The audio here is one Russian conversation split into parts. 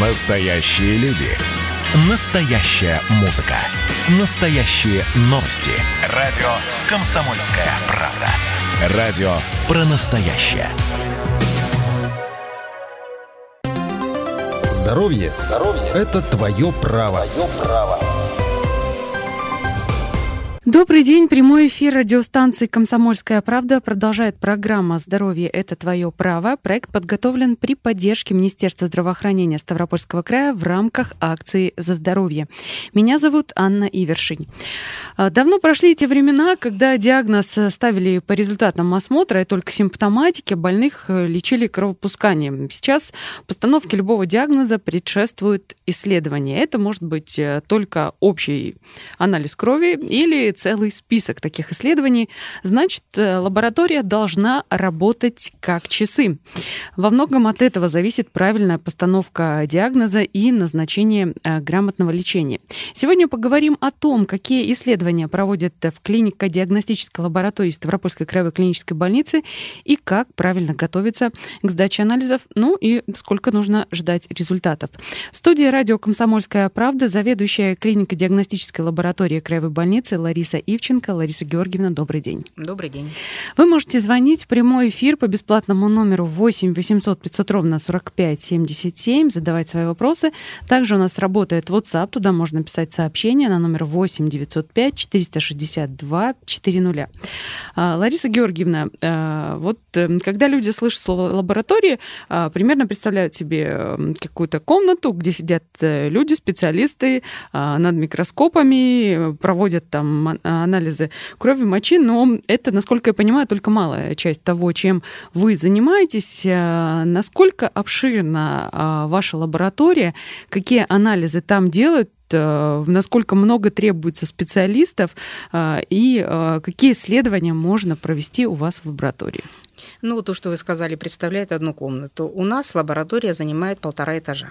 Настоящие люди. Настоящая музыка. Настоящие новости. Радио «Комсомольская правда». Радио про настоящее. Здоровье, Здоровье – это твое право. Твое право. Добрый день. Прямой эфир радиостанции «Комсомольская правда» продолжает программа «Здоровье – это твое право». Проект подготовлен при поддержке Министерства здравоохранения Ставропольского края в рамках акции «За здоровье». Меня зовут Анна Ивершин. А, давно прошли те времена, когда диагноз ставили по результатам осмотра и только симптоматики больных э, лечили кровопусканием. Сейчас постановке любого диагноза предшествует исследование. Это может быть э, только общий анализ крови или целый список таких исследований, значит, э, лаборатория должна работать как часы. Во многом от этого зависит правильная постановка диагноза и назначение э, грамотного лечения. Сегодня поговорим о том, какие исследования проводят в клинико-диагностической лаборатории Ставропольской краевой клинической больницы и как правильно готовиться к сдаче анализов, ну и сколько нужно ждать результатов. В студии радио «Комсомольская правда» заведующая клинико-диагностической лаборатории краевой больницы Лариса Лариса Ивченко. Лариса Георгиевна, добрый день. Добрый день. Вы можете звонить в прямой эфир по бесплатному номеру 8 800 500 ровно 45 77, задавать свои вопросы. Также у нас работает WhatsApp, туда можно писать сообщение на номер 8 905 462 400. Лариса Георгиевна, а, вот э, когда люди слышат слово лаборатории, а, примерно представляют себе какую-то комнату, где сидят э, люди, специалисты а, над микроскопами, проводят там а, анализы крови, мочи, но это, насколько я понимаю, только малая часть того, чем вы занимаетесь. А, насколько обширна а, ваша лаборатория, какие анализы там делают, насколько много требуется специалистов и какие исследования можно провести у вас в лаборатории? Ну, то, что вы сказали, представляет одну комнату. У нас лаборатория занимает полтора этажа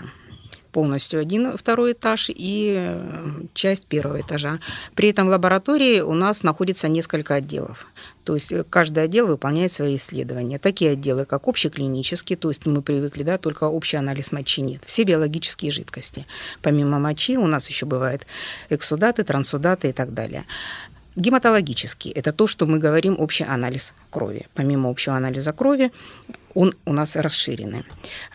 полностью один второй этаж и э, часть первого этажа. При этом в лаборатории у нас находится несколько отделов. То есть э, каждый отдел выполняет свои исследования. Такие отделы, как общеклинические, то есть мы привыкли, да, только общий анализ мочи нет. Все биологические жидкости. Помимо мочи у нас еще бывают эксудаты, трансудаты и так далее. Гематологический – это то, что мы говорим общий анализ крови. Помимо общего анализа крови, он у нас расширенный.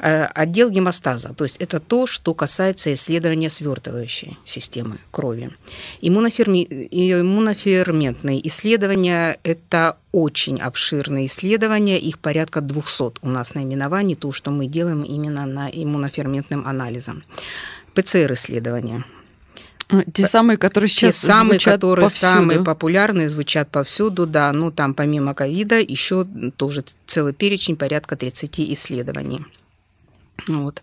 Э, отдел гемостаза, то есть это то, что касается исследования свертывающей системы крови. Иммуноферми... Иммуноферментные исследования – это очень обширные исследования, их порядка 200 у нас наименований, то, что мы делаем именно на иммуноферментным анализом. ПЦР-исследования – те самые, которые сейчас Те самые, звучат которые повсюду. самые популярные, звучат повсюду, да. Ну, там помимо ковида еще тоже целый перечень, порядка 30 исследований. Вот.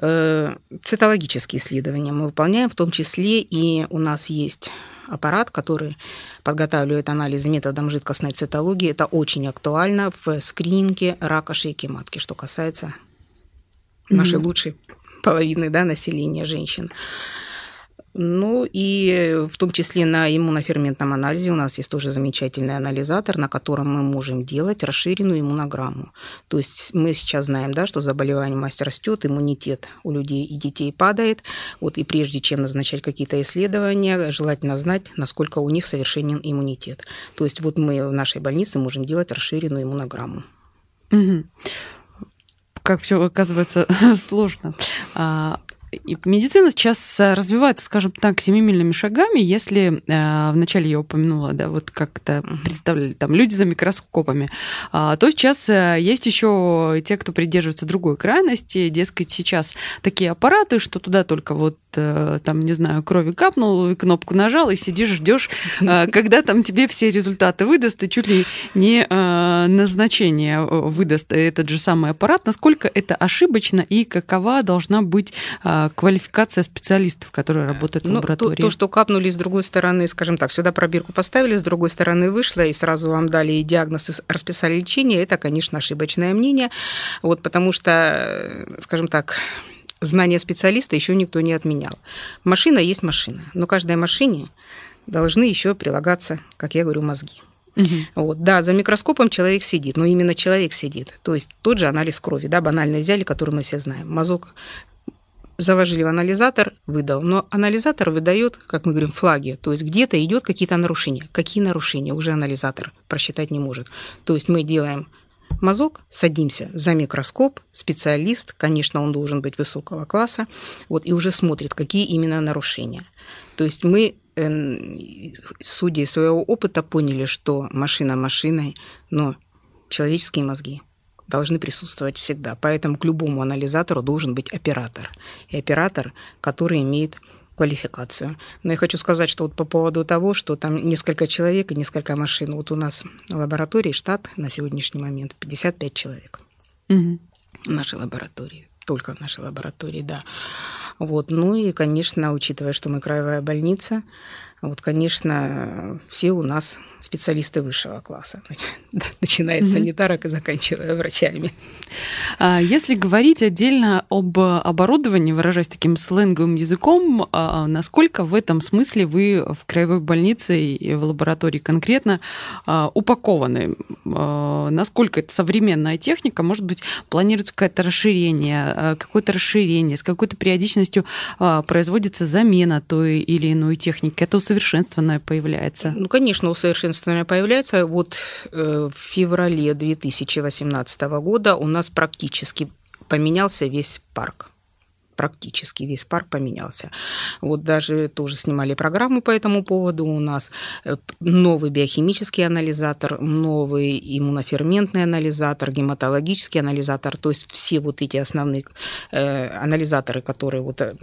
Э, цитологические исследования мы выполняем, в том числе и у нас есть аппарат, который подготавливает анализы методом жидкостной цитологии. Это очень актуально в скрининге рака шейки матки, что касается нашей mm-hmm. лучшей половины да, населения женщин. Ну и в том числе на иммуноферментном анализе у нас есть тоже замечательный анализатор, на котором мы можем делать расширенную иммунограмму. То есть мы сейчас знаем, да, что заболевание масть растет, иммунитет у людей и детей падает. Вот и прежде чем назначать какие-то исследования, желательно знать, насколько у них совершенен иммунитет. То есть вот мы в нашей больнице можем делать расширенную иммунограмму. Угу как все оказывается сложно. А, и медицина сейчас э, развивается, скажем так, семимильными шагами. Если э, вначале я упомянула, да, вот как-то представляли там люди за микроскопами, э, то сейчас э, есть еще те, кто придерживается другой крайности. Дескать, сейчас такие аппараты, что туда только вот э, там, не знаю, крови капнул, кнопку нажал и сидишь, ждешь, э, когда там тебе все результаты выдаст, и чуть ли не э, назначение э, выдаст этот же самый аппарат. Насколько это ошибочно и какова должна быть э, квалификация специалистов, которые работают в ну, лаборатории? То, то, что капнули с другой стороны, скажем так, сюда пробирку поставили, с другой стороны вышло, и сразу вам дали и диагноз, и расписали лечение, это, конечно, ошибочное мнение, вот, потому что, скажем так, знание специалиста еще никто не отменял. Машина есть машина, но каждой машине должны еще прилагаться, как я говорю, мозги. Угу. Вот, да, за микроскопом человек сидит, но именно человек сидит. То есть тот же анализ крови, да, банально взяли, который мы все знаем. Мазок заложили в анализатор, выдал. Но анализатор выдает, как мы говорим, флаги. То есть где-то идет какие-то нарушения. Какие нарушения уже анализатор просчитать не может. То есть мы делаем мазок, садимся за микроскоп, специалист, конечно, он должен быть высокого класса, вот, и уже смотрит, какие именно нарушения. То есть мы, э, судя из своего опыта, поняли, что машина машиной, но человеческие мозги должны присутствовать всегда. Поэтому к любому анализатору должен быть оператор. И оператор, который имеет квалификацию. Но я хочу сказать, что вот по поводу того, что там несколько человек и несколько машин. Вот у нас в лаборатории штат на сегодняшний момент 55 человек. Угу. В нашей лаборатории. Только в нашей лаборатории, да. Вот. Ну и, конечно, учитывая, что мы краевая больница, вот, конечно, все у нас специалисты высшего класса, начиная от санитарок и заканчивая врачами. А если говорить отдельно об оборудовании, выражаясь таким сленговым языком, а, насколько в этом смысле вы в краевой больнице и в лаборатории конкретно а, упакованы? Насколько это современная техника? Может быть, планируется какое-то расширение, какое-то расширение, с какой-то периодичностью производится замена той или иной техники? Это усовершенствованное появляется? Ну, конечно, усовершенствованное появляется. Вот э, в феврале 2018 года у нас практически поменялся весь парк практически весь парк поменялся. Вот даже тоже снимали программу по этому поводу. У нас э, новый биохимический анализатор, новый иммуноферментный анализатор, гематологический анализатор. То есть все вот эти основные э, анализаторы, которые вот э,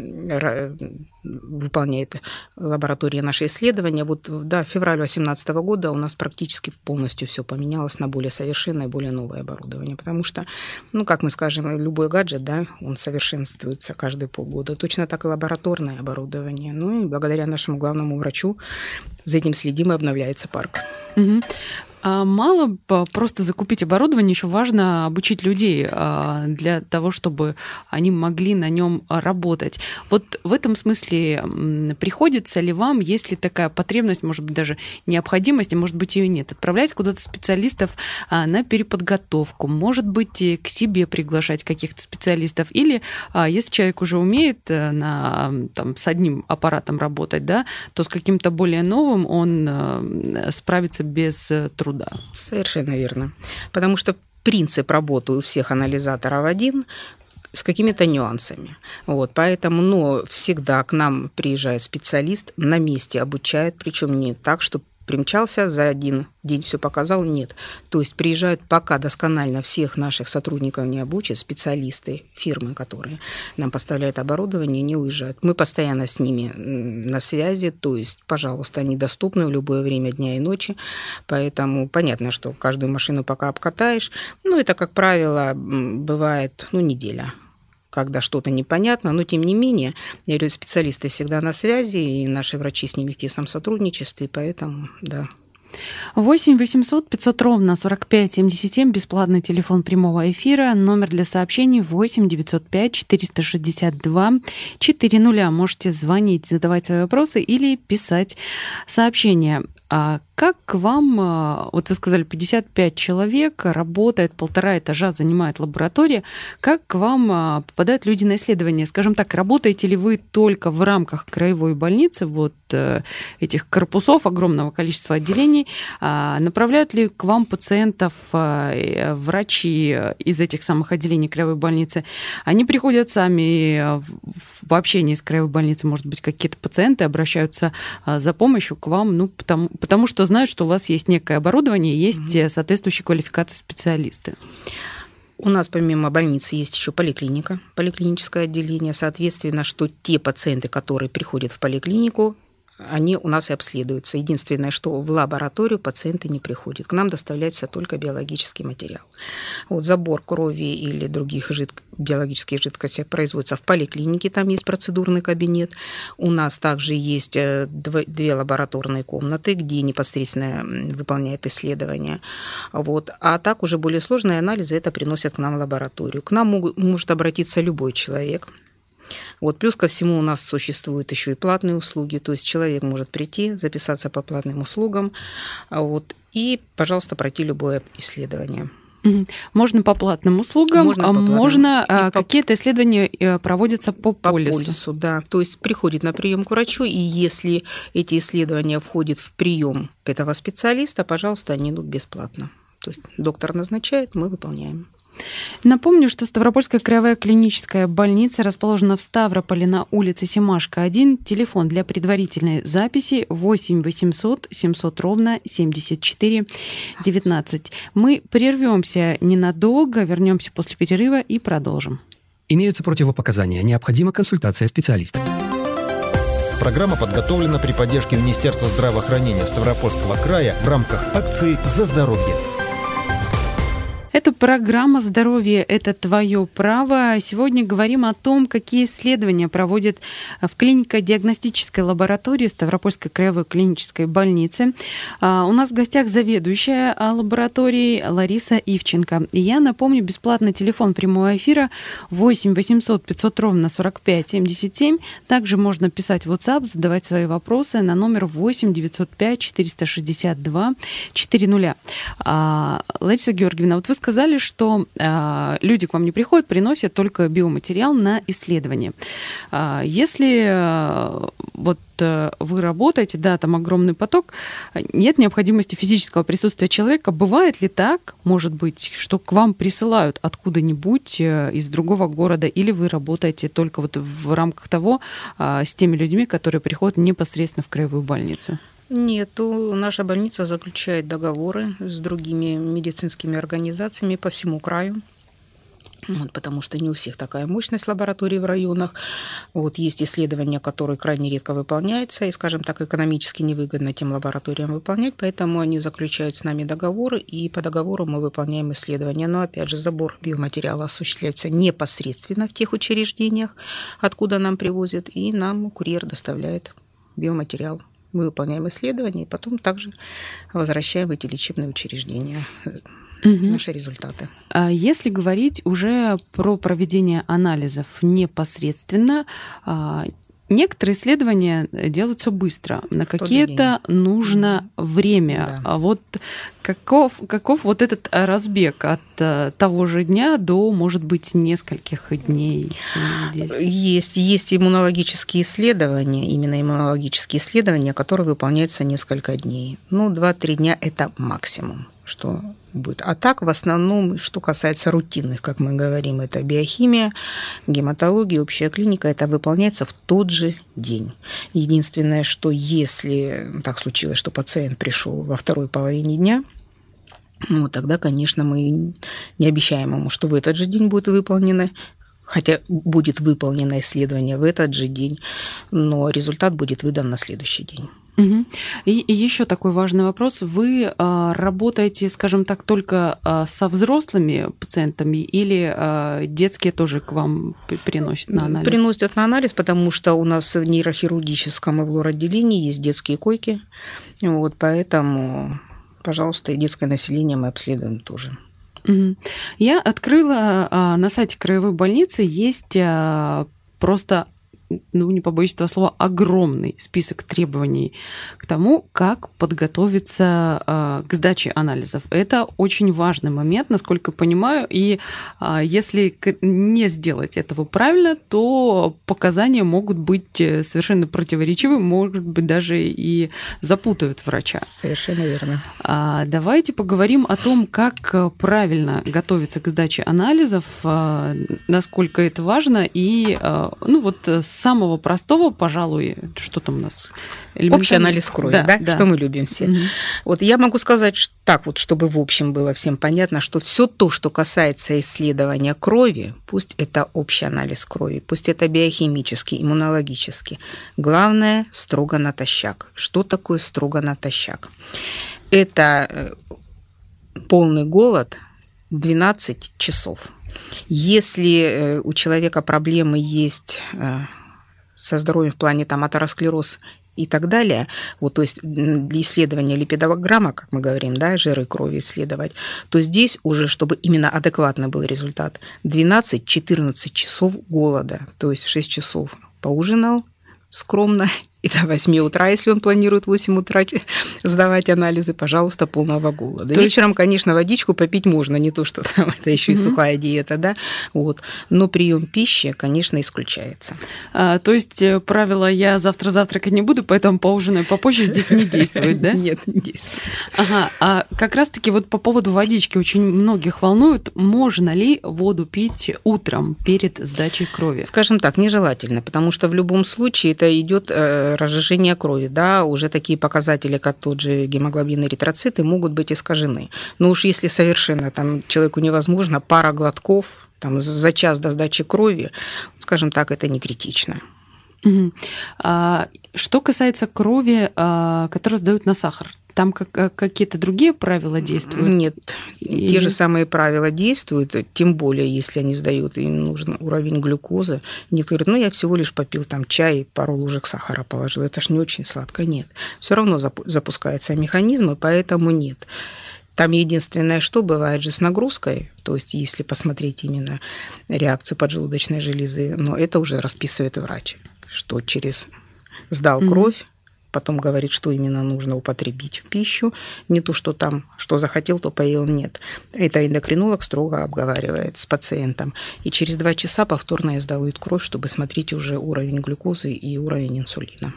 выполняет лаборатория наши исследования. Вот да, в феврале 2018 года у нас практически полностью все поменялось на более совершенное, более новое оборудование. Потому что, ну, как мы скажем, любой гаджет, да, он совершенствуется каждые полгода. Точно так и лабораторное оборудование. Ну и благодаря нашему главному врачу за этим следим и обновляется парк. Угу. А мало просто закупить оборудование, еще важно обучить людей а, для того, чтобы они могли на нем работать. Вот в этом смысле приходится ли вам, есть ли такая потребность, может быть, даже необходимость, а может быть, ее нет, отправлять куда-то специалистов а, на переподготовку, может быть, к себе приглашать каких-то специалистов, или если человек уже умеет э, на, там, с одним аппаратом работать, да, то с каким-то более новым он э, справится без э, труда труда. Совершенно верно. Потому что принцип работы у всех анализаторов один, с какими-то нюансами. Вот, поэтому, но всегда к нам приезжает специалист, на месте обучает, причем не так, что примчался за один день, все показал, нет. То есть приезжают пока досконально всех наших сотрудников не обучат, специалисты, фирмы, которые нам поставляют оборудование, не уезжают. Мы постоянно с ними на связи, то есть, пожалуйста, они доступны в любое время дня и ночи, поэтому понятно, что каждую машину пока обкатаешь, ну, это, как правило, бывает, ну, неделя, когда что-то непонятно, но тем не менее, я говорю, специалисты всегда на связи, и наши врачи с ними в тесном сотрудничестве, поэтому, да, 8 800 500 ровно 45 77, бесплатный телефон прямого эфира, номер для сообщений 8 905 462 400. Можете звонить, задавать свои вопросы или писать сообщения. А как к вам, а, вот вы сказали, 55 человек, работает, полтора этажа занимает лаборатория, как к вам а, попадают люди на исследования? Скажем так, работаете ли вы только в рамках краевой больницы, вот э, этих корпусов, огромного количества отделений, а, направляют ли к вам пациентов э, врачи из этих самых отделений краевой больницы? Они приходят сами в общении с краевой больницей, может быть, какие-то пациенты обращаются за помощью к вам, ну, потому, потому что знают, что у вас есть некое оборудование, есть угу. соответствующие квалификации специалисты. У нас помимо больницы есть еще поликлиника, поликлиническое отделение. Соответственно, что те пациенты, которые приходят в поликлинику, они у нас и обследуются. Единственное, что в лабораторию пациенты не приходят. К нам доставляется только биологический материал. Вот забор крови или других жидк... биологических жидкостей производится в поликлинике, там есть процедурный кабинет. У нас также есть э, две лабораторные комнаты, где непосредственно выполняют исследования. Вот. А так уже более сложные анализы это приносят к нам в лабораторию. К нам может обратиться любой человек – вот. Плюс ко всему у нас существуют еще и платные услуги, то есть человек может прийти, записаться по платным услугам, а вот, и, пожалуйста, пройти любое исследование. Можно по платным услугам, можно, а можно а, какие-то исследования э, проводятся по, по полису. полису. Да, то есть приходит на прием к врачу, и если эти исследования входят в прием этого специалиста, пожалуйста, они идут бесплатно. То есть доктор назначает, мы выполняем. Напомню, что Ставропольская краевая клиническая больница расположена в Ставрополе на улице Семашка 1. Телефон для предварительной записи 8 800 700 ровно 74 19. Мы прервемся ненадолго, вернемся после перерыва и продолжим. Имеются противопоказания. Необходима консультация специалиста. Программа подготовлена при поддержке Министерства здравоохранения Ставропольского края в рамках акции «За здоровье». Это программа «Здоровье – это твое право». Сегодня говорим о том, какие исследования проводят в клинико-диагностической лаборатории Ставропольской краевой клинической больницы. А, у нас в гостях заведующая лабораторией Лариса Ивченко. И я напомню, бесплатный телефон прямого эфира 8 800 500 ровно 45 77. Также можно писать в WhatsApp, задавать свои вопросы на номер 8 905 462 400. Лариса Георгиевна, вот вы сказали, что э, люди к вам не приходят, приносят только биоматериал на исследование. Э, если э, вот вы работаете, да, там огромный поток, нет необходимости физического присутствия человека. Бывает ли так, может быть, что к вам присылают откуда-нибудь э, из другого города, или вы работаете только вот в рамках того с теми людьми, которые приходят непосредственно в краевую больницу? Нет, наша больница заключает договоры с другими медицинскими организациями по всему краю. Вот, потому что не у всех такая мощность лабораторий в районах. Вот, есть исследования, которые крайне редко выполняются, и, скажем так, экономически невыгодно тем лабораториям выполнять, поэтому они заключают с нами договоры, и по договору мы выполняем исследования. Но, опять же, забор биоматериала осуществляется непосредственно в тех учреждениях, откуда нам привозят, и нам курьер доставляет биоматериал мы выполняем исследования и потом также возвращаем в эти лечебные учреждения угу. наши результаты. А если говорить уже про проведение анализов непосредственно, а, Некоторые исследования делаются быстро, на какие-то нужно время. Да. А вот каков, каков вот этот разбег от э, того же дня до, может быть, нескольких дней? Есть, есть иммунологические исследования, именно иммунологические исследования, которые выполняются несколько дней. Ну, 2-3 дня – это максимум, что будет. А так, в основном, что касается рутинных, как мы говорим, это биохимия, гематология, общая клиника, это выполняется в тот же день. Единственное, что если так случилось, что пациент пришел во второй половине дня, ну, тогда, конечно, мы не обещаем ему, что в этот же день будет выполнено, хотя будет выполнено исследование в этот же день, но результат будет выдан на следующий день. Угу. И, и еще такой важный вопрос. Вы а, работаете, скажем так, только а, со взрослыми пациентами или а, детские тоже к вам приносят на анализ? Приносят на анализ, потому что у нас в нейрохирургическом и в лор-отделении есть детские койки. Вот, поэтому, пожалуйста, и детское население мы обследуем тоже. Я открыла на сайте краевой больницы есть просто ну, не побоюсь этого слова, огромный список требований к тому, как подготовиться э, к сдаче анализов. Это очень важный момент, насколько понимаю, и э, если не сделать этого правильно, то показания могут быть э, совершенно противоречивы, может быть, даже и запутают врача. Совершенно верно. А, давайте поговорим о том, как правильно готовиться к сдаче анализов, а, насколько это важно, и, ну, вот с самого простого, пожалуй, что там у нас? Общий анализ крови, да, да? да? Что мы любим все. Угу. Вот я могу сказать что, так вот, чтобы в общем было всем понятно, что все то, что касается исследования крови, пусть это общий анализ крови, пусть это биохимический, иммунологический, главное строго натощак. Что такое строго натощак? Это э, полный голод 12 часов. Если э, у человека проблемы есть э, со здоровьем в плане там атеросклероз и так далее, вот, то есть для исследования липидограмма, как мы говорим, да, жиры крови исследовать, то здесь уже, чтобы именно адекватный был результат, 12-14 часов голода, то есть в 6 часов поужинал скромно и до 8 утра, если он планирует в 8 утра сдавать анализы, пожалуйста, полного голода. То Вечером, есть... конечно, водичку попить можно, не то, что там это еще и сухая диета, да, вот. Но прием пищи, конечно, исключается. А, то есть э, правило «я завтра завтракать не буду, поэтому поужинаю попозже» здесь не действует, да? Нет, не действует. Ага, а как раз-таки вот по поводу водички очень многих волнует, можно ли воду пить утром перед сдачей крови? Скажем так, нежелательно, потому что в любом случае это идет разжижение крови, да, уже такие показатели, как тот же гемоглобин и эритроциты, могут быть искажены. Но уж если совершенно там человеку невозможно, пара глотков там, за час до сдачи крови, скажем так, это не критично. А, что касается крови, а, которую сдают на сахар, там как, какие-то другие правила действуют? Нет, Или... те же самые правила действуют, тем более, если они сдают, им нужен уровень глюкозы. Некоторые говорят, ну, я всего лишь попил там чай, пару ложек сахара положил, это ж не очень сладко. Нет, все равно запускаются механизмы, поэтому нет. Там единственное, что бывает же с нагрузкой, то есть если посмотреть именно реакцию поджелудочной железы, но это уже расписывает врач, что через сдал mm-hmm. кровь, потом говорит, что именно нужно употребить в пищу, не то, что там, что захотел, то поел, нет. Это эндокринолог строго обговаривает с пациентом. И через два часа повторно сдают кровь, чтобы смотреть уже уровень глюкозы и уровень инсулина.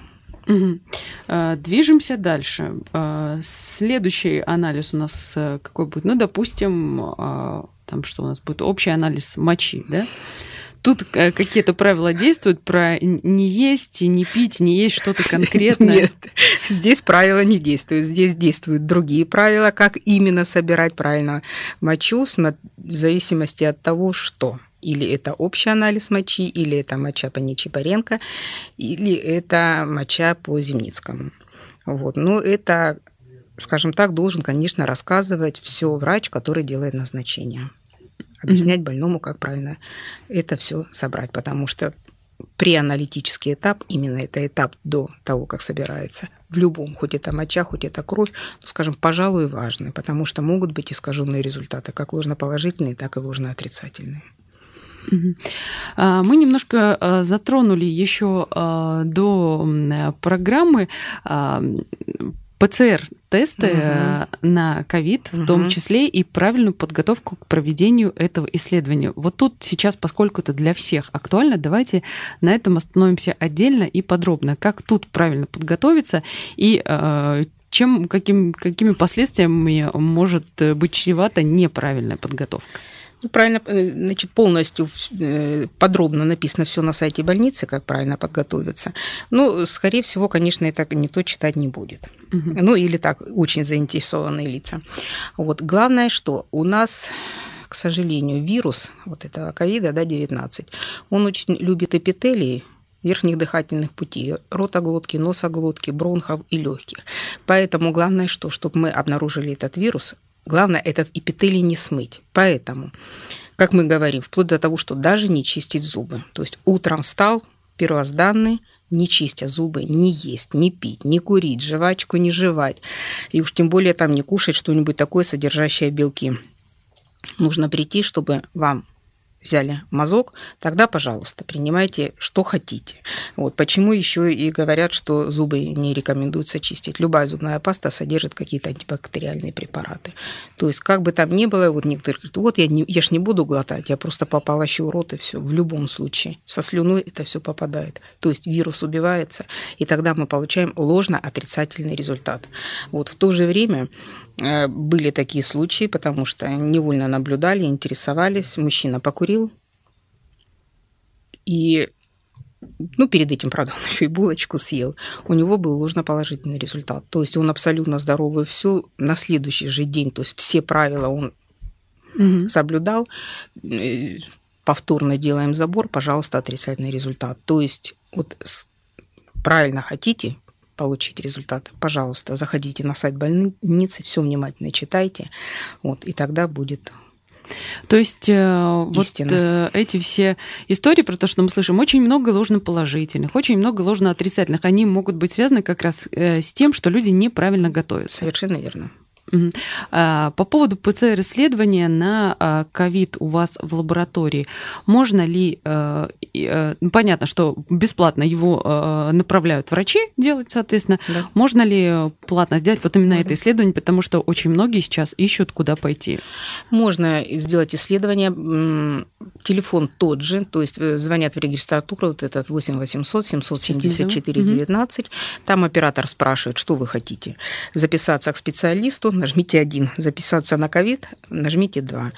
Угу. Движемся дальше. А, следующий анализ у нас э, какой будет? Ну, допустим, там что у нас будет? Общий анализ мочи, да? Тут э, какие-то правила действуют про не есть, не пить, не есть что-то конкретное? Нет, здесь правила не действуют. Здесь действуют другие правила, как именно собирать правильно мочу в зависимости от того, что или это общий анализ мочи, или это моча по Нечипаренко, или это моча по Земницкому. Вот. Но это, скажем так, должен, конечно, рассказывать все врач, который делает назначение. Объяснять mm-hmm. больному, как правильно это все собрать, потому что преаналитический этап, именно это этап до того, как собирается, в любом, хоть это моча, хоть это кровь, ну, скажем, пожалуй, важный, потому что могут быть искаженные результаты, как ложноположительные, так и ложноотрицательные. А, мы немножко а, затронули еще а, до программы ПЦР-тесты угу. на ковид, в угу. том числе и правильную подготовку к проведению этого исследования. Вот тут сейчас, поскольку это для всех актуально, давайте на этом остановимся отдельно и подробно. Как тут правильно подготовиться и чем, каким, какими последствиями может быть чревата неправильная подготовка? Ну, правильно, э, значит, полностью э, подробно написано все на сайте больницы, как правильно подготовиться. Ну, скорее всего, конечно, это никто читать не будет. Угу. Ну, или так, очень заинтересованные лица. Вот. Главное, что у нас к сожалению, вирус вот этого ковида, да, 19, он очень любит эпителии, верхних дыхательных путей, ротоглотки, носоглотки, бронхов и легких. Поэтому главное что, чтобы мы обнаружили этот вирус, Главное, этот эпителий не смыть. Поэтому, как мы говорим, вплоть до того, что даже не чистить зубы. То есть утром встал, первозданный, не чистя зубы, не есть, не пить, не курить, жвачку не жевать. И уж тем более там не кушать что-нибудь такое, содержащее белки. Нужно прийти, чтобы вам взяли мазок, тогда, пожалуйста, принимайте, что хотите. Вот. Почему еще и говорят, что зубы не рекомендуется чистить? Любая зубная паста содержит какие-то антибактериальные препараты. То есть, как бы там ни было, вот некоторые говорят, вот я, не, я ж не буду глотать, я просто пополощу рот и все. В любом случае. Со слюной это все попадает. То есть, вирус убивается, и тогда мы получаем ложно-отрицательный результат. Вот. В то же время были такие случаи, потому что невольно наблюдали, интересовались. Мужчина покурил, и ну, перед этим, правда, он еще и булочку съел. У него был ложноположительный результат. То есть он абсолютно здоровый все на следующий же день. То есть все правила он угу. соблюдал. Э, повторно делаем забор, пожалуйста, отрицательный результат. То есть вот правильно хотите, получить результаты, пожалуйста, заходите на сайт больницы, все внимательно читайте, вот, и тогда будет то есть э, Истина. вот э, эти все истории про то, что мы слышим, очень много ложноположительных, очень много ложноотрицательных, они могут быть связаны как раз э, с тем, что люди неправильно готовятся. Совершенно верно. А, по поводу ПЦР-исследования на а, ковид у вас в лаборатории, можно ли, э, э, ну, понятно, что бесплатно его э, направляют врачи делать, соответственно, да. можно ли платно сделать вот именно это исследование, потому что очень многие сейчас ищут, куда пойти? Можно сделать исследование, телефон тот же, то есть звонят в регистратуру, вот этот 8 800 774 19, там оператор спрашивает, что вы хотите, записаться к специалисту, нажмите один, записаться на ковид, нажмите два.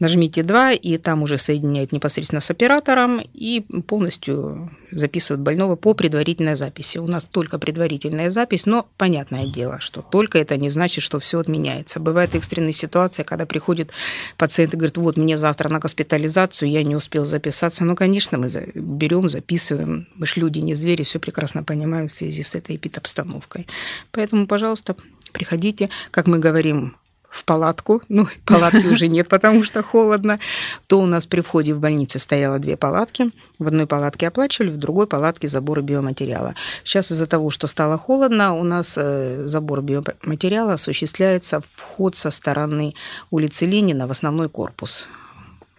Нажмите 2, и там уже соединяют непосредственно с оператором и полностью записывают больного по предварительной записи. У нас только предварительная запись, но понятное дело, что только это не значит, что все отменяется. Бывает экстренная ситуация, когда приходит пациент и говорит, вот мне завтра на госпитализацию, я не успел записаться. Ну, конечно, мы берем, записываем. Мы ж люди, не звери, все прекрасно понимаем в связи с этой эпидобстановкой. Поэтому, пожалуйста, приходите, как мы говорим, в палатку, ну, палатки уже нет, потому что холодно, то у нас при входе в больницу стояло две палатки. В одной палатке оплачивали, в другой палатке заборы биоматериала. Сейчас из-за того, что стало холодно, у нас э, забор биоматериала осуществляется вход со стороны улицы Ленина в основной корпус.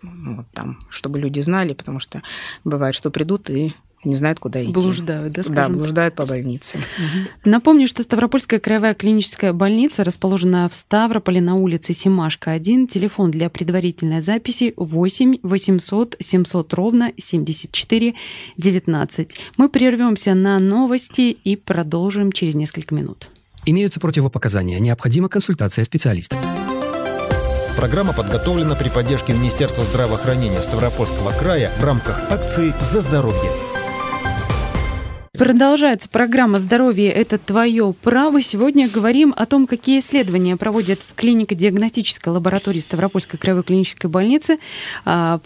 Вот там, чтобы люди знали, потому что бывает, что придут и не знают, куда идти. Блуждают, да, скажем? Да, блуждают по больнице. Угу. Напомню, что Ставропольская краевая клиническая больница расположена в Ставрополе на улице Семашка 1. Телефон для предварительной записи 8 800 700 ровно 74 19. Мы прервемся на новости и продолжим через несколько минут. Имеются противопоказания. Необходима консультация специалиста. Программа подготовлена при поддержке Министерства здравоохранения Ставропольского края в рамках акции «За здоровье». Продолжается программа «Здоровье – это твое право». Сегодня говорим о том, какие исследования проводят в клинико-диагностической лаборатории Ставропольской краевой клинической больницы. А,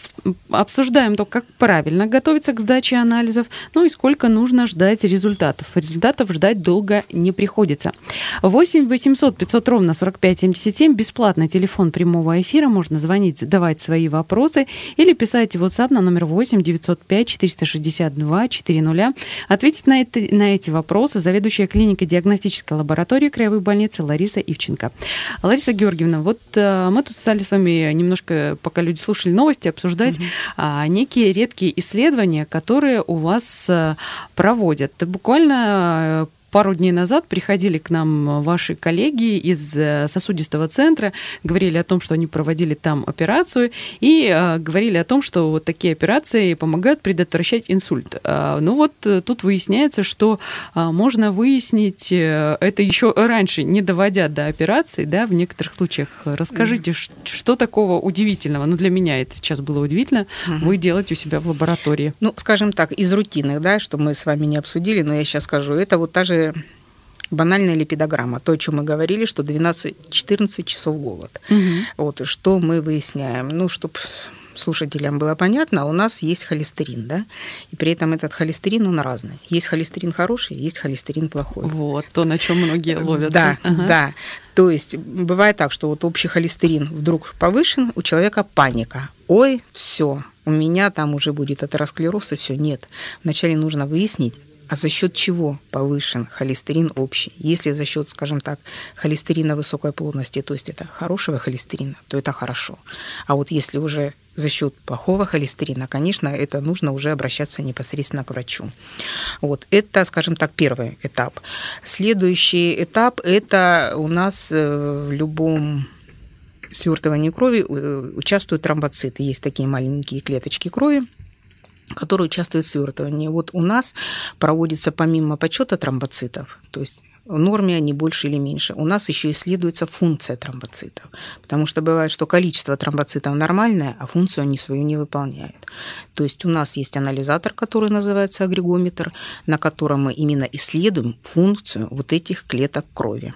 обсуждаем то, как правильно готовиться к сдаче анализов, ну и сколько нужно ждать результатов. Результатов ждать долго не приходится. 8 800 500 ровно 45 77, бесплатный телефон прямого эфира, можно звонить, задавать свои вопросы или писать в WhatsApp на номер 8 905 462 400. Ответить Ответить на, это, на эти вопросы заведующая клиникой диагностической лаборатории Краевой больницы Лариса Ивченко. Лариса Георгиевна, вот э, мы тут стали с вами немножко, пока люди слушали новости, обсуждать угу. а, некие редкие исследования, которые у вас а, проводят. Буквально пару дней назад приходили к нам ваши коллеги из э, сосудистого центра, говорили о том, что они проводили там операцию, и э, говорили о том, что вот такие операции помогают предотвращать инсульт. Э, ну вот э, тут выясняется, что э, можно выяснить э, это еще раньше, не доводя до операции, да, в некоторых случаях. Расскажите, mm. что такого удивительного? Ну, для меня это сейчас было удивительно. Mm-hmm. Вы делаете у себя в лаборатории. Ну, скажем так, из рутинных, да, что мы с вами не обсудили, но я сейчас скажу, это вот та же банальная липидограмма, то, о чем мы говорили, что 12-14 часов голод. Угу. Вот, что мы выясняем? Ну, чтобы слушателям было понятно, у нас есть холестерин, да, и при этом этот холестерин, он разный. Есть холестерин хороший, есть холестерин плохой. Вот, то, на чем многие ловятся. Да, ага. да. То есть бывает так, что вот общий холестерин вдруг повышен, у человека паника. Ой, все, у меня там уже будет атеросклероз и все. Нет. Вначале нужно выяснить, а за счет чего повышен холестерин общий? Если за счет, скажем так, холестерина высокой плотности, то есть это хорошего холестерина, то это хорошо. А вот если уже за счет плохого холестерина, конечно, это нужно уже обращаться непосредственно к врачу. Вот это, скажем так, первый этап. Следующий этап – это у нас э, в любом свертывании крови э, участвуют тромбоциты. Есть такие маленькие клеточки крови, которые участвуют в свертывании. Вот у нас проводится помимо подсчета тромбоцитов, то есть в норме они больше или меньше. У нас еще исследуется функция тромбоцитов, потому что бывает, что количество тромбоцитов нормальное, а функцию они свою не выполняют. То есть у нас есть анализатор, который называется агрегометр, на котором мы именно исследуем функцию вот этих клеток крови.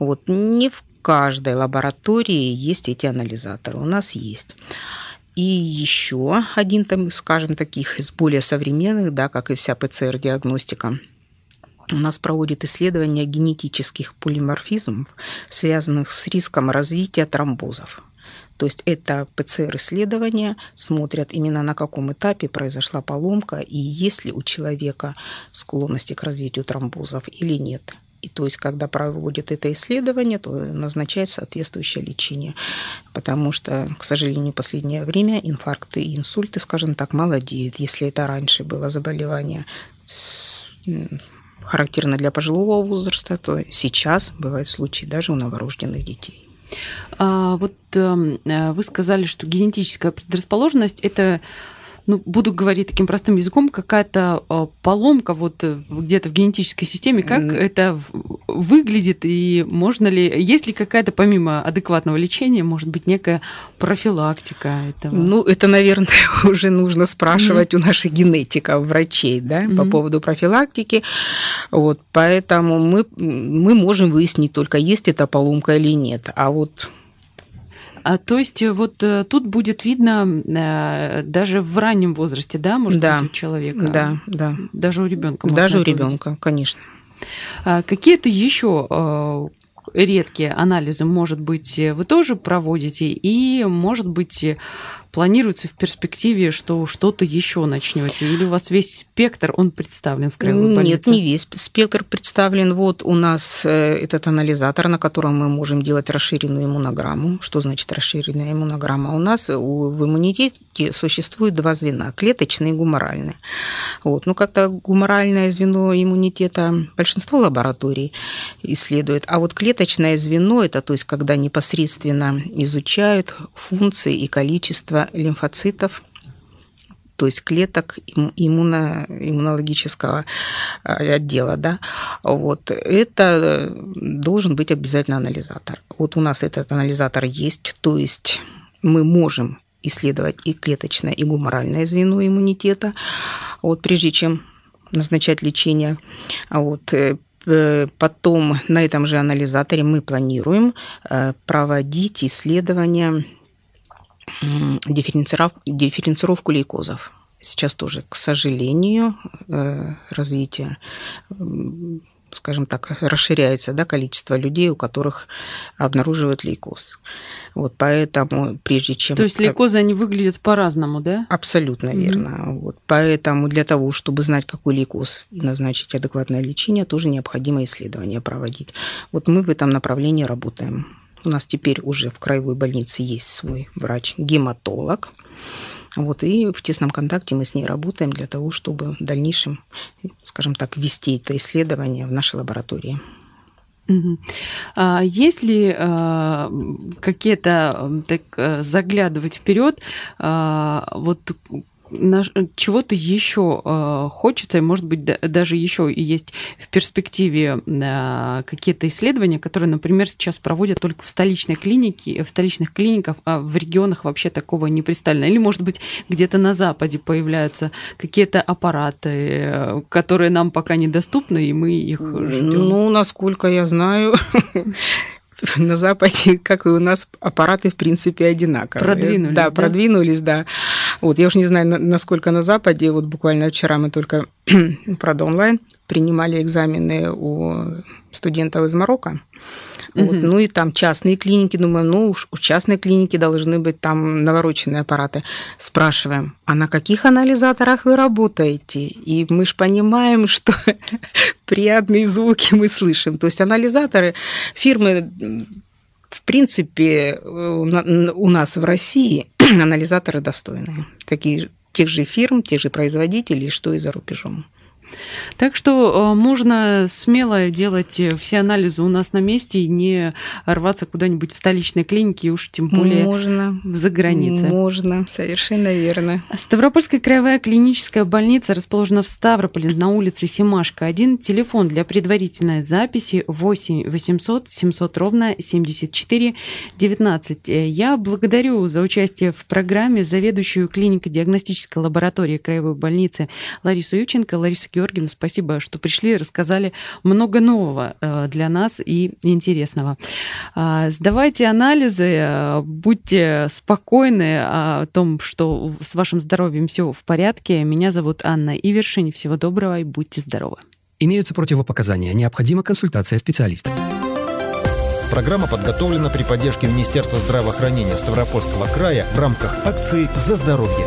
Вот не в каждой лаборатории есть эти анализаторы, у нас есть. И еще один, там, скажем, таких из более современных, да, как и вся ПЦР-диагностика, у нас проводит исследования генетических полиморфизмов, связанных с риском развития тромбозов. То есть это ПЦР-исследования смотрят именно на каком этапе произошла поломка и есть ли у человека склонности к развитию тромбозов или нет. И то есть, когда проводят это исследование, то назначает соответствующее лечение. Потому что, к сожалению, в последнее время инфаркты и инсульты, скажем так, молодеют. Если это раньше было заболевание с характерно для пожилого возраста, то сейчас бывают случаи даже у новорожденных детей. А, вот эм, э, вы сказали, что генетическая предрасположенность это ну, буду говорить таким простым языком, какая-то э, поломка вот э, где-то в генетической системе, как mm. это выглядит и можно ли, есть ли какая-то помимо адекватного лечения, может быть, некая профилактика этого? Ну, это, наверное, уже нужно спрашивать mm. у наших генетиков, врачей, да, mm. по поводу профилактики. Вот, поэтому мы, мы можем выяснить только, есть эта поломка или нет. А вот а, то есть э, вот э, тут будет видно э, даже в раннем возрасте, да, может да. быть, у человека? Да, да. Даже у ребенка. Даже у ребенка, конечно. А какие-то еще редкие анализы, может быть, вы тоже проводите, и, может быть, планируется в перспективе, что что-то еще начнете? Или у вас весь спектр, он представлен в краевой больнице? Нет, не весь спектр представлен. Вот у нас э, этот анализатор, на котором мы можем делать расширенную иммунограмму. Что значит расширенная иммунограмма? У нас в иммунитете существует два звена – клеточное и гуморальное. Вот. Ну, как-то гуморальное звено иммунитета большинство лабораторий исследует, а вот клеточное звено – это то есть когда непосредственно изучают функции и количество лимфоцитов, то есть клеток иммуно, иммунологического а, отдела, да, вот, это должен быть обязательно анализатор. Вот у нас этот анализатор есть, то есть мы можем исследовать и клеточное, и гуморальное звено иммунитета, вот, прежде чем назначать лечение. Вот, э, Потом на этом же анализаторе мы планируем э, проводить исследования дифференцировку лейкозов. Сейчас тоже, к сожалению, э, развитие, скажем так, расширяется да, количество людей, у которых обнаруживают лейкоз. Вот поэтому, прежде чем... То есть лейкозы, они выглядят по-разному, да? Абсолютно mm-hmm. верно. Вот поэтому для того, чтобы знать, какой лейкоз и назначить адекватное лечение, тоже необходимо исследование проводить. Вот мы в этом направлении работаем. У нас теперь уже в краевой больнице есть свой врач-гематолог. Вот, и в тесном контакте мы с ней работаем для того, чтобы в дальнейшем, скажем так, ввести это исследование в нашей лаборатории. А есть ли а, какие-то, так э, заглядывать вперед, а, вот чего-то еще э, хочется, и, может быть, даже еще и есть в перспективе э, какие-то исследования, которые, например, сейчас проводят только в столичной клинике, в столичных клиниках, а в регионах вообще такого не представлено. Или, может быть, где-то на Западе появляются какие-то аппараты, которые нам пока недоступны, и мы их ждем. Ну, насколько я знаю, на Западе, как и у нас, аппараты, в принципе, одинаковые. Продвинулись, да? Да, продвинулись, да. Вот, я уж не знаю, насколько на Западе, вот буквально вчера мы только, правда, онлайн принимали экзамены у студентов из Марокко. Вот. Угу. Ну и там частные клиники, думаю, ну уж у частной клиники должны быть там навороченные аппараты. Спрашиваем, а на каких анализаторах вы работаете? И мы же понимаем, что приятные звуки мы слышим. То есть анализаторы фирмы в принципе, у нас в России анализаторы достойные. Такие, тех же фирм, тех же производителей, что и за рубежом. Так что э, можно смело делать э, все анализы у нас на месте и не рваться куда-нибудь в столичной клинике, уж тем более можно, за границей. Можно, совершенно верно. Ставропольская краевая клиническая больница расположена в Ставрополе на улице Семашка. Один телефон для предварительной записи 8 800 700 ровно 74 19. Я благодарю за участие в программе заведующую клиникой диагностической лаборатории краевой больницы Ларису Юченко. Лариса Георгиевна, спасибо, что пришли, рассказали много нового э, для нас и интересного. А, сдавайте анализы, э, будьте спокойны о том, что с вашим здоровьем все в порядке. Меня зовут Анна Ивершин. Всего доброго и будьте здоровы. Имеются противопоказания. Необходима консультация специалиста. Программа подготовлена при поддержке Министерства здравоохранения Ставропольского края в рамках акции «За здоровье».